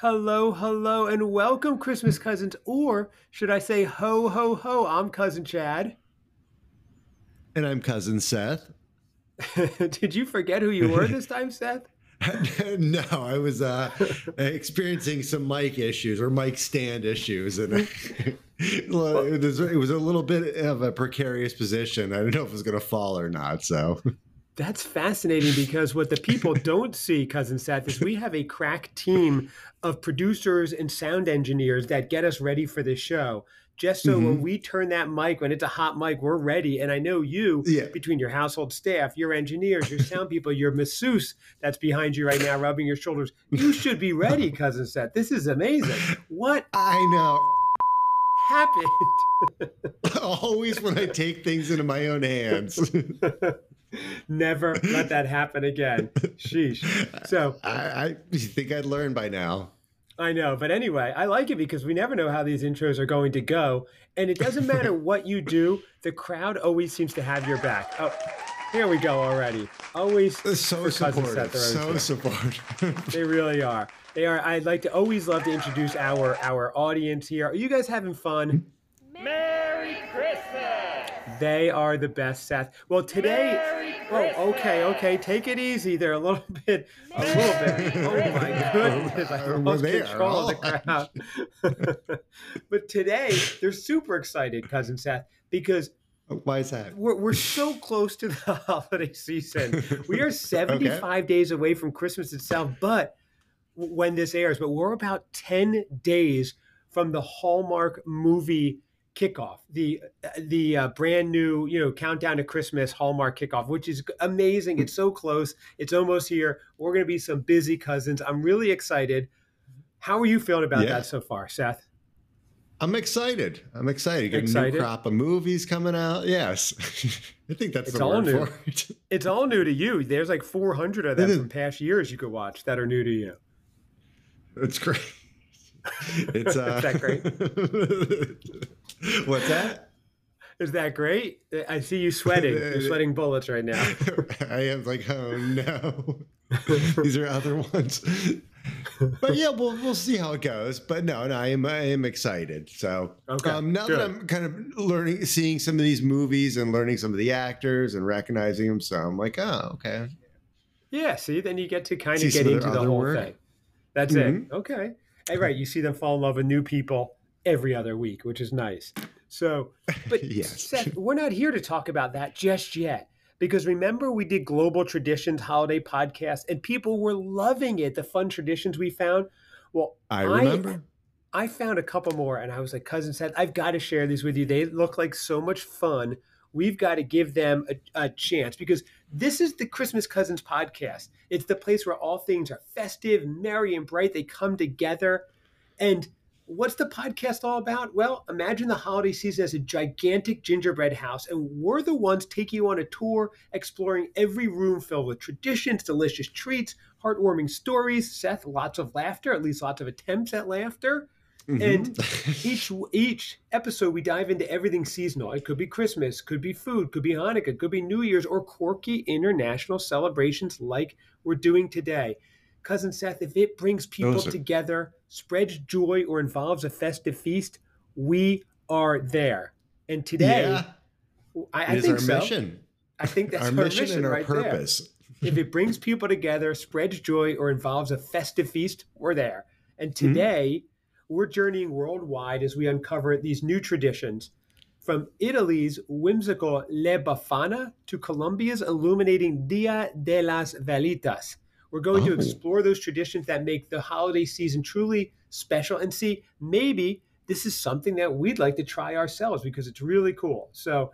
Hello, hello, and welcome, Christmas cousins, or should I say, ho, ho, ho? I'm cousin Chad. And I'm cousin Seth. Did you forget who you were this time, Seth? no, I was uh, experiencing some mic issues or mic stand issues, and it was, it was a little bit of a precarious position. I don't know if it was going to fall or not. So that's fascinating because what the people don't see, cousin Seth, is we have a crack team of producers and sound engineers that get us ready for this show. Just so mm-hmm. when we turn that mic, when it's a hot mic, we're ready. And I know you, yeah. between your household staff, your engineers, your sound people, your masseuse that's behind you right now, rubbing your shoulders, you should be ready, cousin Seth. This is amazing. What I know happened? Always when I take things into my own hands. Never let that happen again. Sheesh. So I, I think I'd learn by now. I know, but anyway, I like it because we never know how these intros are going to go, and it doesn't matter what you do. The crowd always seems to have your back. Oh, here we go already. Always so supportive. So supportive. they really are. They are. I'd like to always love to introduce our our audience here. Are you guys having fun? Merry Christmas. They are the best, Seth. Well, today. Oh, okay, okay. Take it easy there a little bit. A little bit. Oh my goodness! I lost control of the crowd. but today they're super excited, cousin Seth, because oh, why is that? We're, we're so close to the holiday season. We are 75 okay. days away from Christmas itself, but when this airs, but we're about 10 days from the Hallmark movie kickoff, the the uh, brand new you know countdown to Christmas Hallmark kickoff, which is amazing. It's so close. It's almost here. We're going to be some busy cousins. I'm really excited. How are you feeling about yeah. that so far, Seth? I'm excited. I'm excited. Got excited. a new crop of movies coming out. Yes, I think that's it's all new. It. it's all new to you. There's like 400 of them from past years you could watch that are new to you. It's great. It's uh, that great? What's that? Is that great? I see you sweating. You're sweating bullets right now. I am like, oh no. These are other ones. but yeah, we'll we'll see how it goes. But no, no, I am I am excited. So okay, um, now good. that I'm kind of learning, seeing some of these movies and learning some of the actors and recognizing them, so I'm like, oh, okay. Yeah. See, then you get to kind of get into the Hallmark. thing. That's mm-hmm. it. Okay. Hey, right. You see them fall in love with new people every other week, which is nice. So, but yes. Seth, we're not here to talk about that just yet. Because remember, we did Global Traditions Holiday Podcast and people were loving it, the fun traditions we found. Well, I remember. I, I found a couple more and I was like, Cousin Seth, I've got to share these with you. They look like so much fun. We've got to give them a, a chance because this is the Christmas Cousins podcast. It's the place where all things are festive, merry, and bright. They come together. And What's the podcast all about? Well, imagine the holiday season as a gigantic gingerbread house, and we're the ones taking you on a tour exploring every room filled with traditions, delicious treats, heartwarming stories. Seth, lots of laughter, at least lots of attempts at laughter. Mm-hmm. And each each episode, we dive into everything seasonal. It could be Christmas, could be food, could be Hanukkah, could be New Year's, or quirky international celebrations like we're doing today cousin Seth, if it brings people are... together, spreads joy, or involves a festive feast, we are there. And today, yeah. I, I think our so. mission. I think that's our, our mission, mission, and our right purpose. There. if it brings people together, spreads joy, or involves a festive feast, we're there. And mm-hmm. today, mm-hmm. we're journeying worldwide as we uncover these new traditions from Italy's whimsical Le Befana to Colombia's illuminating Dia de las Velitas. We're going oh. to explore those traditions that make the holiday season truly special and see maybe this is something that we'd like to try ourselves because it's really cool. So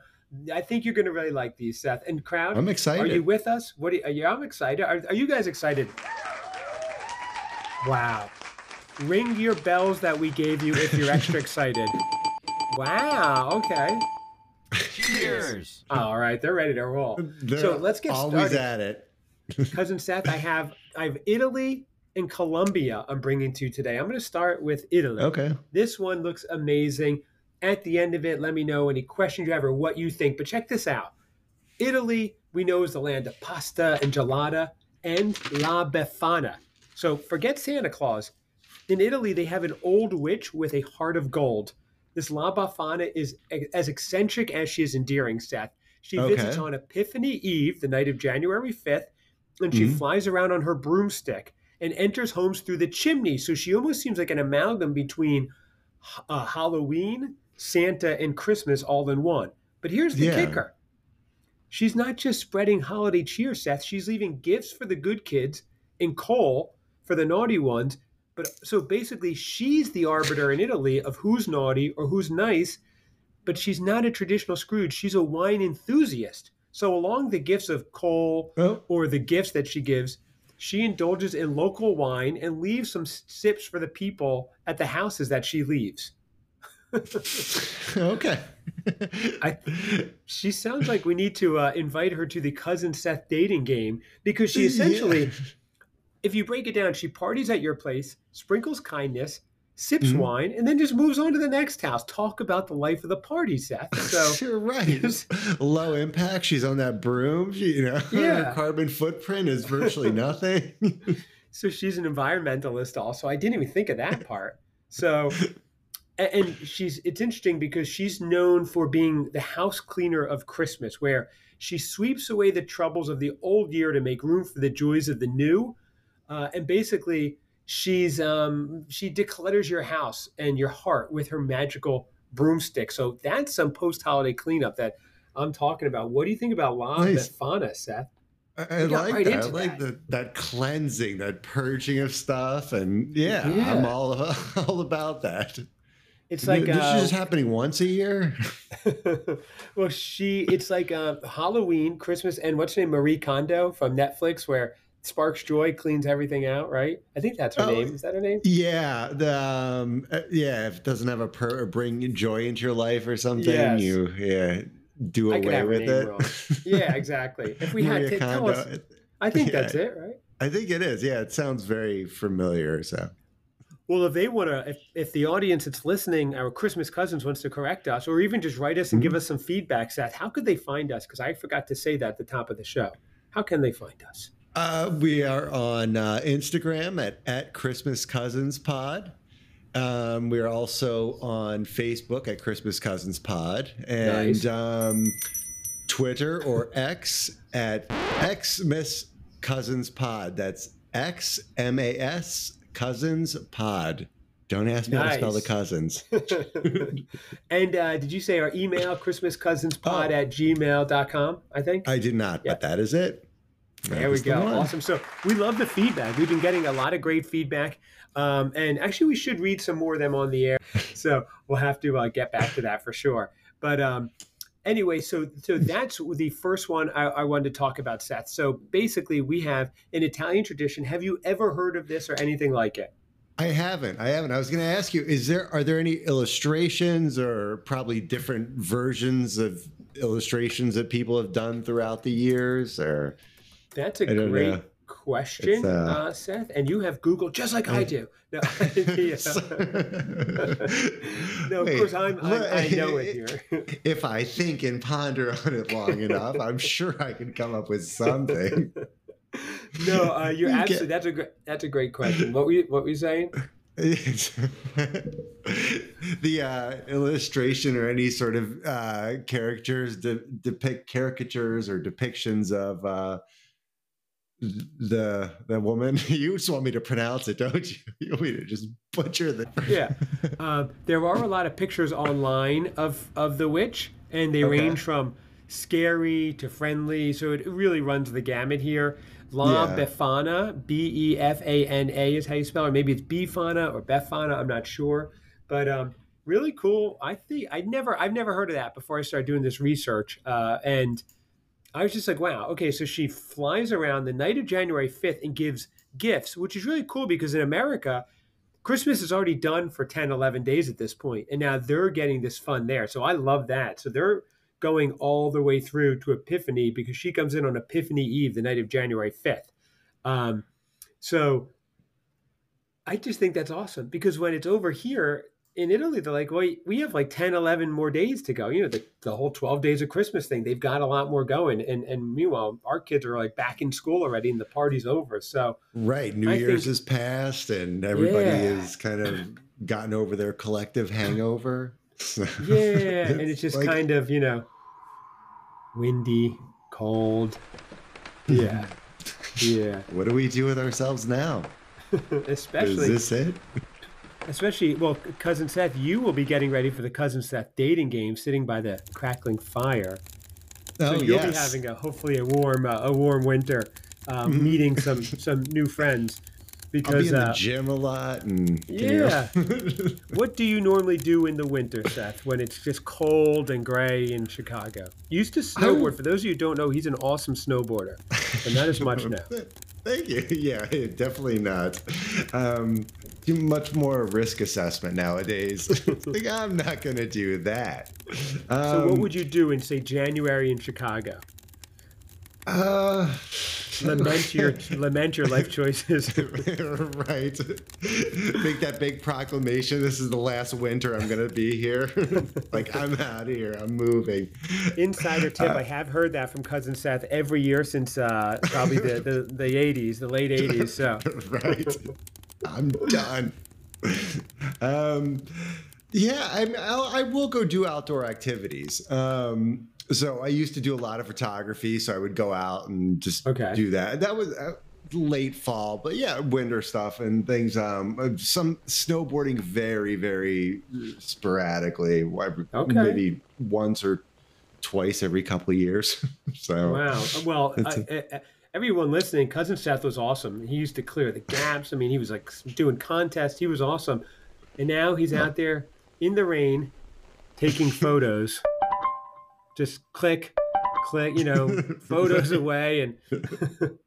I think you're going to really like these, Seth. And crowd, I'm excited. Are you with us? What? Are you, yeah, I'm excited. Are, are you guys excited? Wow! Ring your bells that we gave you if you're extra excited. Wow. Okay. Cheers. All right, they're ready to roll. They're so let's get always started. at it. Cousin Seth, I have I have Italy and Colombia I'm bringing to you today. I'm going to start with Italy. Okay. This one looks amazing. at the end of it, let me know any questions you have or what you think. But check this out Italy, we know, is the land of pasta and gelata and La Befana. So forget Santa Claus. In Italy, they have an old witch with a heart of gold. This La Befana is as eccentric as she is endearing, Seth. She okay. visits on Epiphany Eve, the night of January 5th, and she mm-hmm. flies around on her broomstick and enters homes through the chimney. So she almost seems like an amalgam between uh, Halloween, Santa, and Christmas all in one. But here's the yeah. kicker she's not just spreading holiday cheer, Seth. She's leaving gifts for the good kids and coal for the naughty ones. But so basically, she's the arbiter in Italy of who's naughty or who's nice. But she's not a traditional Scrooge. She's a wine enthusiast. So, along the gifts of coal oh. or the gifts that she gives, she indulges in local wine and leaves some sips for the people at the houses that she leaves. okay. I, she sounds like we need to uh, invite her to the cousin Seth dating game because she essentially, yeah. if you break it down, she parties at your place, sprinkles kindness, sips mm-hmm. wine, and then just moves on to the next house. Talk about the life of the party, Seth. So you're right. Low impact. She's on that broom. She, you know, yeah. her carbon footprint is virtually nothing. so she's an environmentalist. Also, I didn't even think of that part. So and she's it's interesting because she's known for being the house cleaner of Christmas, where she sweeps away the troubles of the old year to make room for the joys of the new, uh, and basically she's um, she declutters your house and your heart with her magical broomstick. So that's some post holiday cleanup that I'm talking about. What do you think about La nice. Befana, Seth? I, I like right that. I like that. The, that cleansing, that purging of stuff, and yeah, yeah. I'm all all about that. It's like this uh, is just happening once a year. well, she it's like uh, Halloween, Christmas, and what's her name, Marie Kondo from Netflix, where Sparks Joy cleans everything out, right? I think that's her oh, name. Is that her name? Yeah, the um, uh, yeah. If it doesn't have a per, bring joy into your life or something, yes. you yeah do away with it. yeah, exactly. If we had to tell us, I think yeah, that's it, right? I think it is. Yeah, it sounds very familiar. So well, if they want to, if, if the audience that's listening, our Christmas cousins wants to correct us, or even just write us and mm-hmm. give us some feedback, Seth, how could they find us? Because I forgot to say that at the top of the show. How can they find us? Uh, we are on uh, Instagram at, at Christmas Cousins Pod. Um, we are also on Facebook at Christmas Cousins Pod and nice. um, Twitter or X at Xmas Cousins Pod. That's X M A S Cousins Pod. Don't ask me nice. how to spell the cousins. and uh, did you say our email, ChristmasCousinsPod oh. at gmail.com, I think? I did not, but that is it. That there we go. The awesome. So we love the feedback. We've been getting a lot of great feedback. Um, and actually, we should read some more of them on the air. So we'll have to uh, get back to that for sure. But um, anyway, so so that's the first one I, I, wanted to talk about, Seth. So basically, we have an Italian tradition. Have you ever heard of this or anything like it? I haven't. I haven't. I was going to ask you: Is there are there any illustrations or probably different versions of illustrations that people have done throughout the years? Or that's a great. Know question, uh, uh, Seth, and you have Google just like I, I do. No, no of Wait, course I'm, I'm, i know it here. if I think and ponder on it long enough, I'm sure I can come up with something. no, uh, you're you absolutely. That's a great. That's a great question. What were you, What were you saying? the uh, illustration or any sort of uh, characters de- depict caricatures or depictions of uh, the the woman you just want me to pronounce it don't you? You want me to just butcher the yeah. Uh, there are a lot of pictures online of of the witch and they okay. range from scary to friendly so it really runs the gamut here. La yeah. befana b-e-f-a-n-a is how you spell it. Or maybe it's befana or befana i'm not sure. But um, really cool. I think i never i've never heard of that before i started doing this research uh, and I was just like, wow, okay, so she flies around the night of January 5th and gives gifts, which is really cool because in America, Christmas is already done for 10, 11 days at this point, and now they're getting this fun there. So I love that. So they're going all the way through to Epiphany because she comes in on Epiphany Eve, the night of January 5th. Um, so I just think that's awesome because when it's over here, in Italy, they're like, well, we have like 10, 11 more days to go. You know, the, the whole 12 days of Christmas thing, they've got a lot more going. And, and meanwhile, our kids are like back in school already and the party's over. So, right. New I Year's think, has passed and everybody yeah. is kind of gotten over their collective hangover. yeah. and it's just like, kind of, you know, windy, cold. Yeah. Yeah. What do we do with ourselves now? Especially. Is this it? Especially, well, cousin Seth, you will be getting ready for the cousin Seth dating game, sitting by the crackling fire. Oh, so you'll yes. be having a hopefully a warm uh, a warm winter, um, mm-hmm. meeting some some new friends. Because I'll be in uh, the gym a lot, and yeah. what do you normally do in the winter, Seth, when it's just cold and gray in Chicago? You used to snowboard. For those of you who don't know, he's an awesome snowboarder, and not as much now. Thank you. Yeah, definitely not. Um, much more risk assessment nowadays. like, I'm not going to do that. Um, so, what would you do in, say, January in Chicago? Uh, lament your lament your life choices. right. Make that big proclamation. This is the last winter I'm going to be here. like I'm out of here. I'm moving. Insider tip: uh, I have heard that from cousin Seth every year since uh, probably the, the the 80s, the late 80s. So right. I'm done. Um, yeah, I, I'll, I will go do outdoor activities. Um, so I used to do a lot of photography, so I would go out and just okay. do that. That was uh, late fall, but yeah, winter stuff and things. Um, uh, some snowboarding very, very sporadically. Okay. Maybe once or twice every couple of years. so wow. Well, I, I, everyone listening, cousin Seth was awesome. He used to clear the gaps. I mean, he was like doing contests. He was awesome, and now he's out there in the rain taking photos just click, click, you know, photos away. And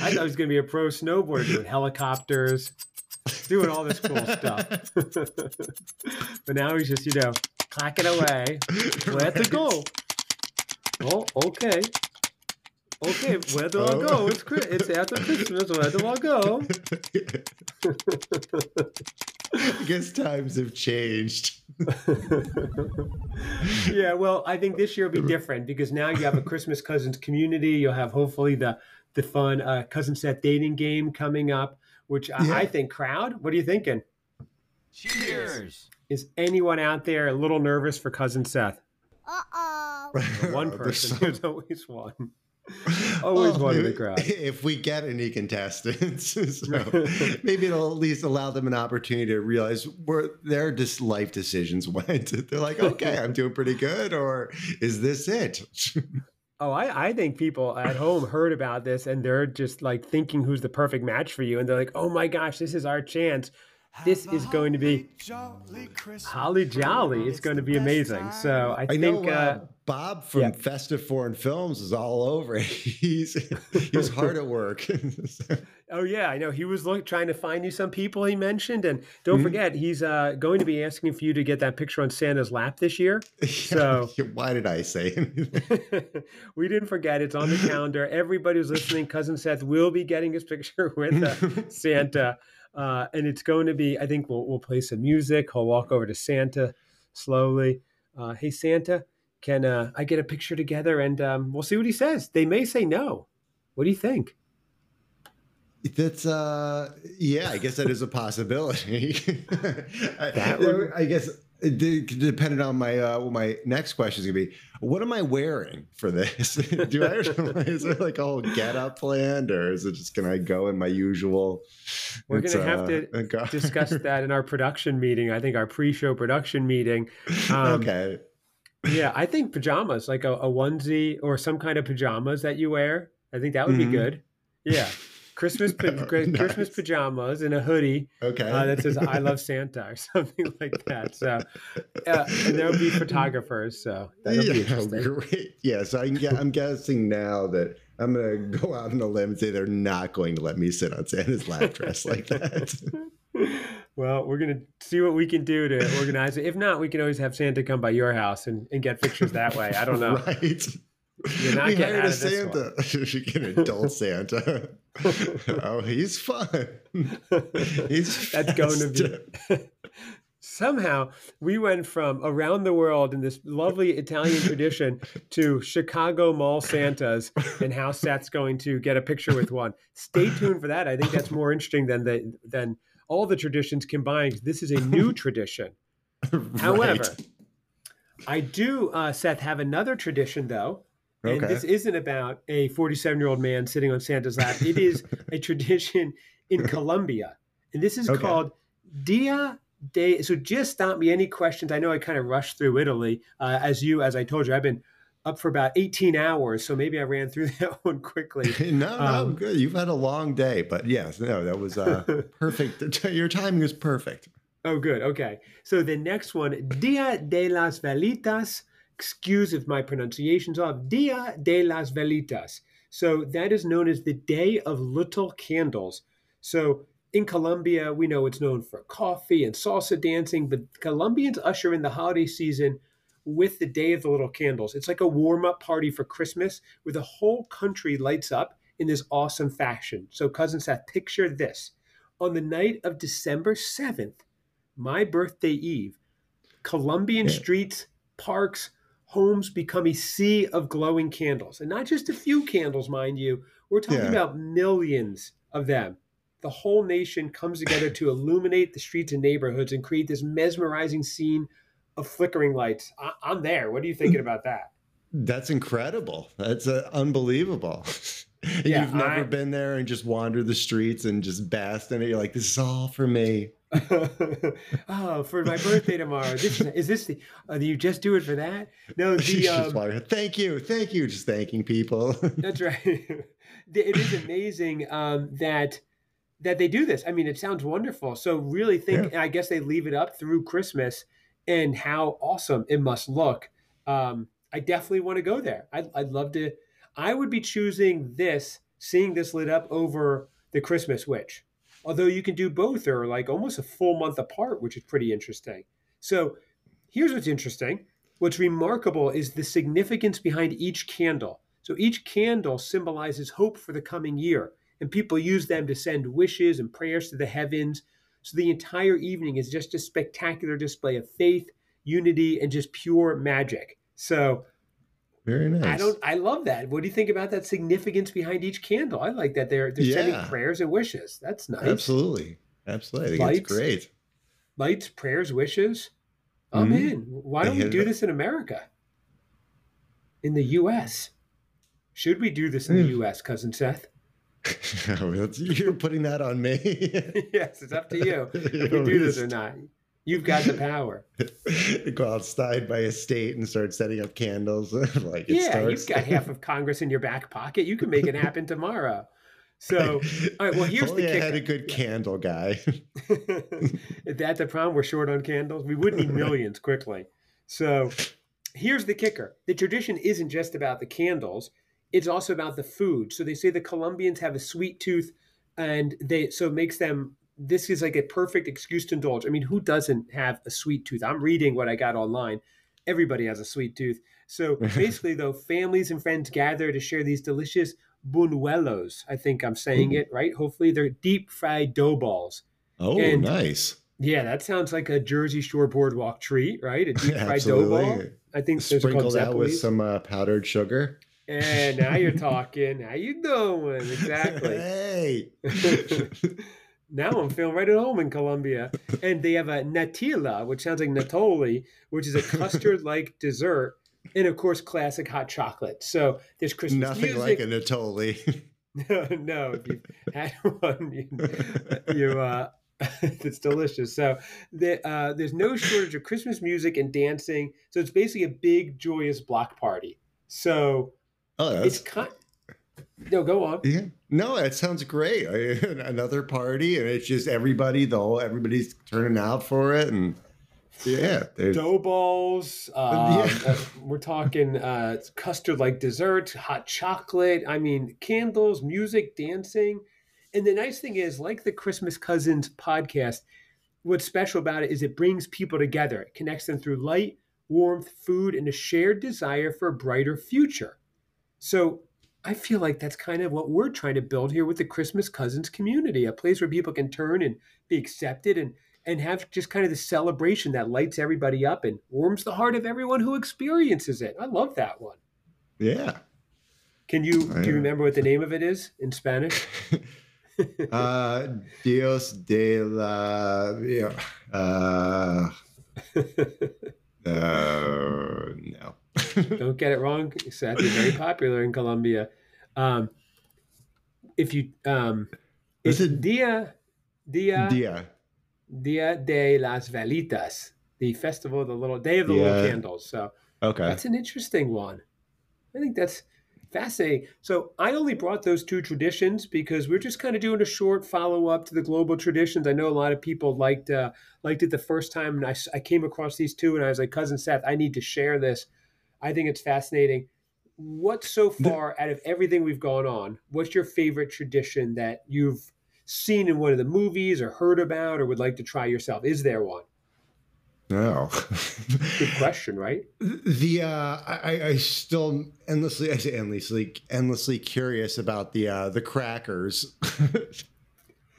I thought he was going to be a pro snowboarder doing helicopters, doing all this cool stuff. but now he's just, you know, clacking away. Where to go? Oh, okay. Okay, where do I go? It's it's after Christmas. Where do I go? I guess times have changed. yeah, well, I think this year will be different because now you have a Christmas cousins community. You'll have hopefully the the fun uh, cousin Seth dating game coming up, which yeah. I, I think crowd. What are you thinking? Cheers. Is anyone out there a little nervous for cousin Seth? Uh oh. One person. There's always one. Always well, wanted to cry. If we get any contestants, so maybe it'll at least allow them an opportunity to realize where their just life decisions went. They're like, okay, I'm doing pretty good, or is this it? Oh, I, I think people at home heard about this and they're just like thinking who's the perfect match for you. And they're like, oh my gosh, this is our chance. This is going to be holly jolly. It's going to be amazing. So I, I think. Know, uh, uh, Bob from yeah. Festive Foreign Films is all over. He's he's hard at work. oh yeah, I know. He was look, trying to find you some people he mentioned, and don't mm-hmm. forget he's uh, going to be asking for you to get that picture on Santa's lap this year. So why did I say? we didn't forget. It's on the calendar. Everybody who's listening, cousin Seth will be getting his picture with uh, Santa, uh, and it's going to be. I think we'll we'll play some music. He'll walk over to Santa slowly. Uh, hey Santa can uh, I get a picture together and um, we'll see what he says. They may say no. What do you think? That's uh yeah, I guess that is a possibility. I, would... I, guess depending on my uh what my next question is gonna be, what am I wearing for this? do I is there like a whole get up planned or is it just gonna go in my usual We're gonna have uh, to discuss that in our production meeting. I think our pre-show production meeting. Um, okay yeah, I think pajamas, like a, a, onesie or some kind of pajamas that you wear. I think that would mm-hmm. be good. Yeah. Christmas pa-. Christmas pajamas and a hoodie okay. Uh, that says "I love Santa" or something like that. So, uh, there will be photographers. So that'll yeah, be interesting. Great. Yeah. So I get, I'm guessing now that I'm going to go out on a limb and say they're not going to let me sit on Santa's lap dress like that. Well, we're gonna see what we can do to organize it. If not, we can always have Santa come by your house and, and get pictures that way. I don't know. right. You're not we getting hired a Santa. you get an adult Santa. oh, he's fun. he's that's going to be somehow we went from around the world in this lovely Italian tradition to Chicago mall Santas and how Seth's going to get a picture with one. Stay tuned for that. I think that's more interesting than the than all the traditions combined. This is a new tradition. right. However, I do, uh, Seth, have another tradition though. And okay. this isn't about a 47 year old man sitting on Santa's lap. It is a tradition in Colombia. And this is okay. called Dia de. So just stop me any questions. I know I kind of rushed through Italy. Uh, as you, as I told you, I've been up for about 18 hours. So maybe I ran through that one quickly. no, no, um, good. You've had a long day. But yes, no, that was uh, perfect. Your timing was perfect. Oh, good. Okay. So the next one, Dia de las Velitas. Excuse if my pronunciation's off. Dia de las Velitas. So that is known as the Day of Little Candles. So in Colombia, we know it's known for coffee and salsa dancing, but Colombians usher in the holiday season with the Day of the Little Candles. It's like a warm up party for Christmas where the whole country lights up in this awesome fashion. So, Cousin Seth, picture this. On the night of December 7th, my birthday eve, Colombian yeah. streets, parks, homes become a sea of glowing candles. And not just a few candles, mind you. We're talking yeah. about millions of them. The whole nation comes together to illuminate the streets and neighborhoods and create this mesmerizing scene of flickering lights. I- am there. What are you thinking about that? That's incredible. That's uh, unbelievable. Yeah, You've never I, been there and just wandered the streets and just basked in it. You're like, this is all for me. oh, for my birthday tomorrow. This, is this the? Uh, do you just do it for that? No, the um, thank you, thank you. Just thanking people. that's right. it is amazing um, that that they do this. I mean, it sounds wonderful. So really think. Yeah. I guess they leave it up through Christmas, and how awesome it must look. Um, I definitely want to go there. I'd, I'd love to I would be choosing this, seeing this lit up over the Christmas Witch. Although you can do both, or like almost a full month apart, which is pretty interesting. So here's what's interesting. What's remarkable is the significance behind each candle. So each candle symbolizes hope for the coming year, and people use them to send wishes and prayers to the heavens. So the entire evening is just a spectacular display of faith, unity, and just pure magic. So very nice. I don't. I love that. What do you think about that significance behind each candle? I like that they're they're yeah. sending prayers and wishes. That's nice. Absolutely, absolutely. Lights, great. Lights, prayers, wishes. I'm mm-hmm. in. Why don't we do this in America? In the U.S. Should we do this in the hmm. U.S., cousin Seth? You're putting that on me. yes, it's up to you if we do this or not. You've got the power. Go outside by a state and start setting up candles. like yeah, starts. you've got half of Congress in your back pocket. You can make it happen tomorrow. So, all right. Well, here's the kicker. I had a good yeah. candle guy. That's the problem. We're short on candles. We would need millions quickly. So, here's the kicker: the tradition isn't just about the candles; it's also about the food. So they say the Colombians have a sweet tooth, and they so it makes them this is like a perfect excuse to indulge. I mean, who doesn't have a sweet tooth? I'm reading what I got online. Everybody has a sweet tooth. So basically, though, families and friends gather to share these delicious buñuelos. I think I'm saying it right. Hopefully, they're deep fried dough balls. Oh, and, nice. Yeah, that sounds like a Jersey Shore boardwalk treat, right? A deep fried dough ball. I think sprinkle that with some uh, powdered sugar. And now you're talking. How you doing? Exactly. hey. now I'm feeling right at home in Colombia. And they have a natilla, which sounds like natoli, which is a custard-like dessert, and of course, classic hot chocolate. So there's Christmas Nothing music. like a natoli. no, no, if you had one, you, you uh, it's delicious. So the, uh, there's no shortage of Christmas music and dancing. So it's basically a big, joyous block party. So oh, it's kind. No, go on. Yeah. No, that sounds great. Another party, and it's just everybody. The whole everybody's turning out for it, and yeah, dough balls. Um, yeah. uh, we're talking uh, custard-like dessert, hot chocolate. I mean, candles, music, dancing. And the nice thing is, like the Christmas Cousins podcast, what's special about it is it brings people together. It connects them through light, warmth, food, and a shared desire for a brighter future. So I feel like that's kind of what we're trying to build here with the Christmas Cousins community, a place where people can turn and be accepted and and have just kind of the celebration that lights everybody up and warms the heart of everyone who experiences it. I love that one. Yeah. Can you do you remember what the name of it is in Spanish? uh, Dios de la uh, uh, no. Don't get it wrong. It's actually very popular in Colombia. Um, if you um, it's it Dia Dia Dia Dia de las Velitas, the festival of the little day of the yeah. little candles. So okay, that's an interesting one. I think that's fascinating. So I only brought those two traditions because we're just kind of doing a short follow up to the global traditions. I know a lot of people liked uh, liked it the first time, and I, I came across these two, and I was like, cousin Seth, I need to share this. I think it's fascinating. What so far out of everything we've gone on, what's your favorite tradition that you've seen in one of the movies or heard about or would like to try yourself? Is there one? No. Good question, right? The uh, I, I still endlessly I say endlessly endlessly curious about the uh, the crackers.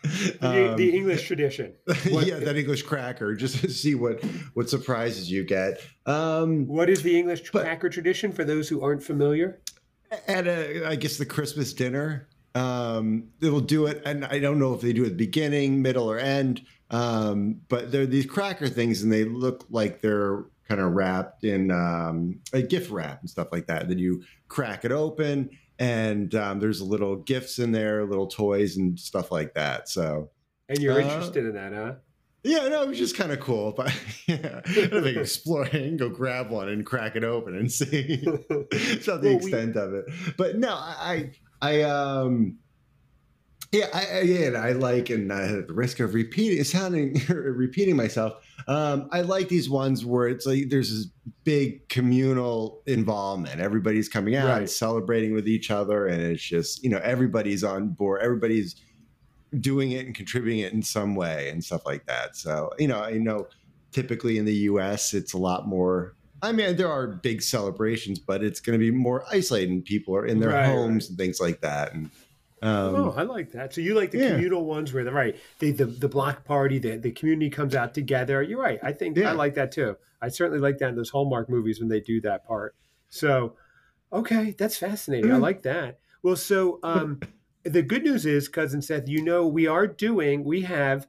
the, um, the, English tradition. What, yeah, that English cracker, just to see what what surprises you get. Um, what is the English but, cracker tradition for those who aren't familiar? At a, I guess the Christmas dinner, um, they will do it, and I don't know if they do it at the beginning, middle, or end. Um, but they're these cracker things, and they look like they're kind of wrapped in um, a gift wrap and stuff like that. Then you crack it open, and um, there's a little gifts in there, little toys and stuff like that. So, and you're uh, interested in that, huh? Yeah, no, it was just kind of cool. But yeah, I think exploring, go grab one and crack it open and see. it's not the well, extent we, of it, but no, I, I, um, yeah, I, again, I like, and at the risk of repeating, sounding repeating myself, um, I like these ones where it's like there's this big communal involvement. Everybody's coming out right. celebrating with each other, and it's just you know everybody's on board. Everybody's doing it and contributing it in some way and stuff like that. So you know, I know typically in the U.S. it's a lot more I mean, there are big celebrations, but it's going to be more isolated. And People are in their right, homes and things like that. And um, oh, I like that. So you like the yeah. communal ones where the right, the, the the block party, the the community comes out together. You're right. I think yeah. I like that too. I certainly like that in those Hallmark movies when they do that part. So, okay, that's fascinating. Mm-hmm. I like that. Well, so um, the good news is, cousin Seth, you know we are doing. We have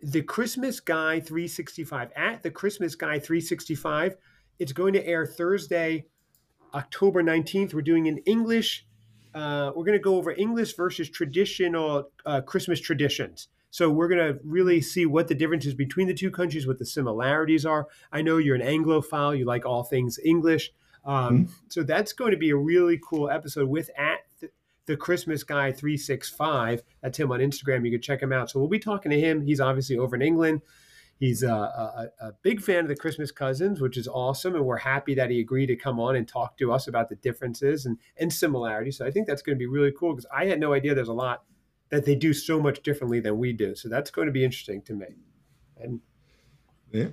the Christmas Guy 365 at the Christmas Guy 365. It's going to air Thursday, October 19th. We're doing an English uh, we're going to go over English versus traditional uh, Christmas traditions. So we're going to really see what the differences between the two countries, what the similarities are. I know you're an Anglophile; you like all things English. Um, mm-hmm. So that's going to be a really cool episode with at the, the Christmas Guy three six five. That's him on Instagram. You can check him out. So we'll be talking to him. He's obviously over in England. He's a, a, a, big fan of the Christmas Cousins, which is awesome. And we're happy that he agreed to come on and talk to us about the differences and, and similarities. So I think that's going to be really cool because I had no idea there's a lot that they do so much differently than we do. So that's going to be interesting to me. And yeah,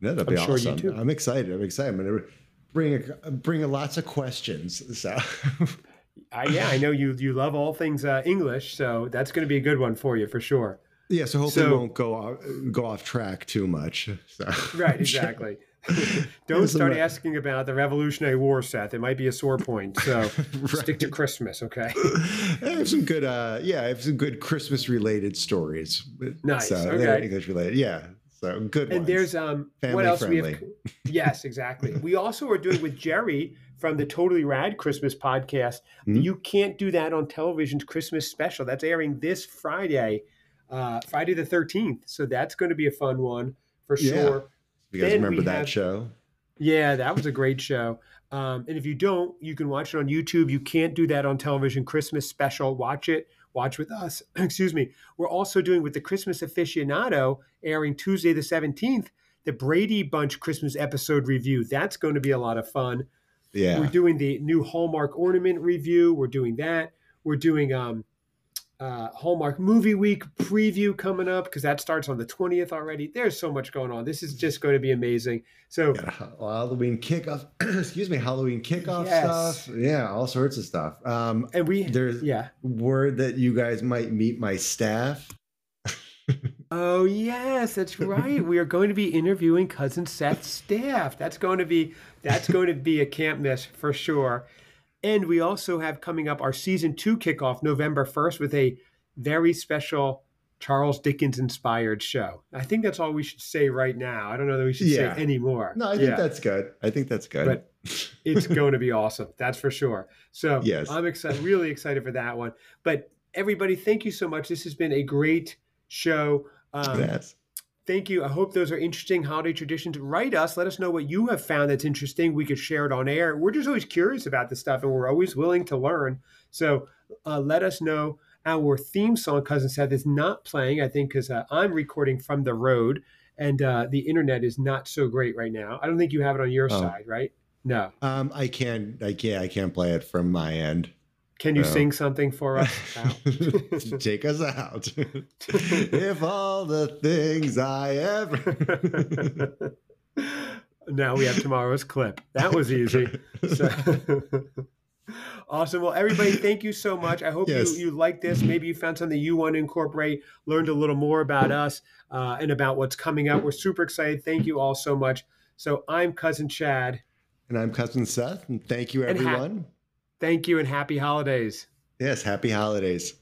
that'll be I'm awesome. Sure I'm excited. I'm excited. I'm going to bring a, bring a lots of questions. So. yeah, I know you you love all things uh, English, so that's going to be a good one for you for sure. Yeah, so hopefully so, won't go off, go off track too much. So. Right, exactly. Don't start asking about the Revolutionary War, Seth. It might be a sore point. So right. stick to Christmas, okay? I have some good, uh, yeah, I have some good Christmas related stories. Nice. So okay. English related, yeah. So good. And ones. there's um, Family what else friendly. we have? Yes, exactly. we also are doing with Jerry from the Totally Rad Christmas podcast. Mm-hmm. You can't do that on television's Christmas special. That's airing this Friday uh, Friday the 13th. So that's going to be a fun one for sure. Yeah. You guys then remember that have, show? Yeah, that was a great show. Um, and if you don't, you can watch it on YouTube. You can't do that on television. Christmas special. Watch it. Watch with us. Excuse me. We're also doing with the Christmas aficionado airing Tuesday the 17th, the Brady Bunch Christmas episode review. That's going to be a lot of fun. Yeah. We're doing the new Hallmark ornament review. We're doing that. We're doing um, uh, Hallmark Movie Week preview coming up because that starts on the 20th already. There's so much going on. This is just going to be amazing. So, Halloween kickoff, excuse me, Halloween kickoff yes. stuff. Yeah, all sorts of stuff. Um, and we, there's yeah, word that you guys might meet my staff. Oh yes, that's right. we are going to be interviewing cousin Seth's staff. That's going to be that's going to be a camp miss for sure. And we also have coming up our season two kickoff November 1st with a very special Charles Dickens inspired show. I think that's all we should say right now. I don't know that we should yeah. say any more. No, I think yeah. that's good. I think that's good. But it's going to be awesome. That's for sure. So yes. I'm excited, really excited for that one. But everybody, thank you so much. This has been a great show. Um, yes. Thank you. I hope those are interesting holiday traditions. Write us. Let us know what you have found that's interesting. We could share it on air. We're just always curious about this stuff and we're always willing to learn. So uh, let us know. Our theme song, Cousin Seth, is not playing, I think, because uh, I'm recording from the road and uh, the internet is not so great right now. I don't think you have it on your oh. side, right? No. Um, I can. I can't. I can't play it from my end. Can you sing something for us? Take us out. if all the things I ever. now we have tomorrow's clip. That was easy. So... awesome. Well, everybody, thank you so much. I hope yes. you, you liked this. Maybe you found something you want to incorporate, learned a little more about us uh, and about what's coming up. We're super excited. Thank you all so much. So I'm Cousin Chad. And I'm Cousin Seth. And thank you, everyone. Thank you and happy holidays. Yes, happy holidays.